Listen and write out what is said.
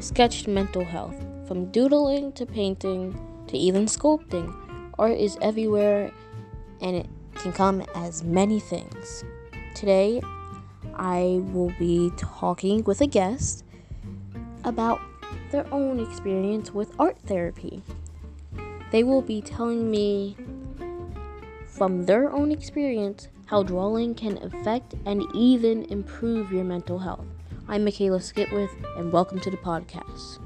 sketched mental health. From doodling to painting to even sculpting, art is everywhere and it can come as many things. Today, I will be talking with a guest about their own experience with art therapy. They will be telling me from their own experience how drawing can affect and even improve your mental health. I'm Michaela Skitwith, and welcome to the podcast.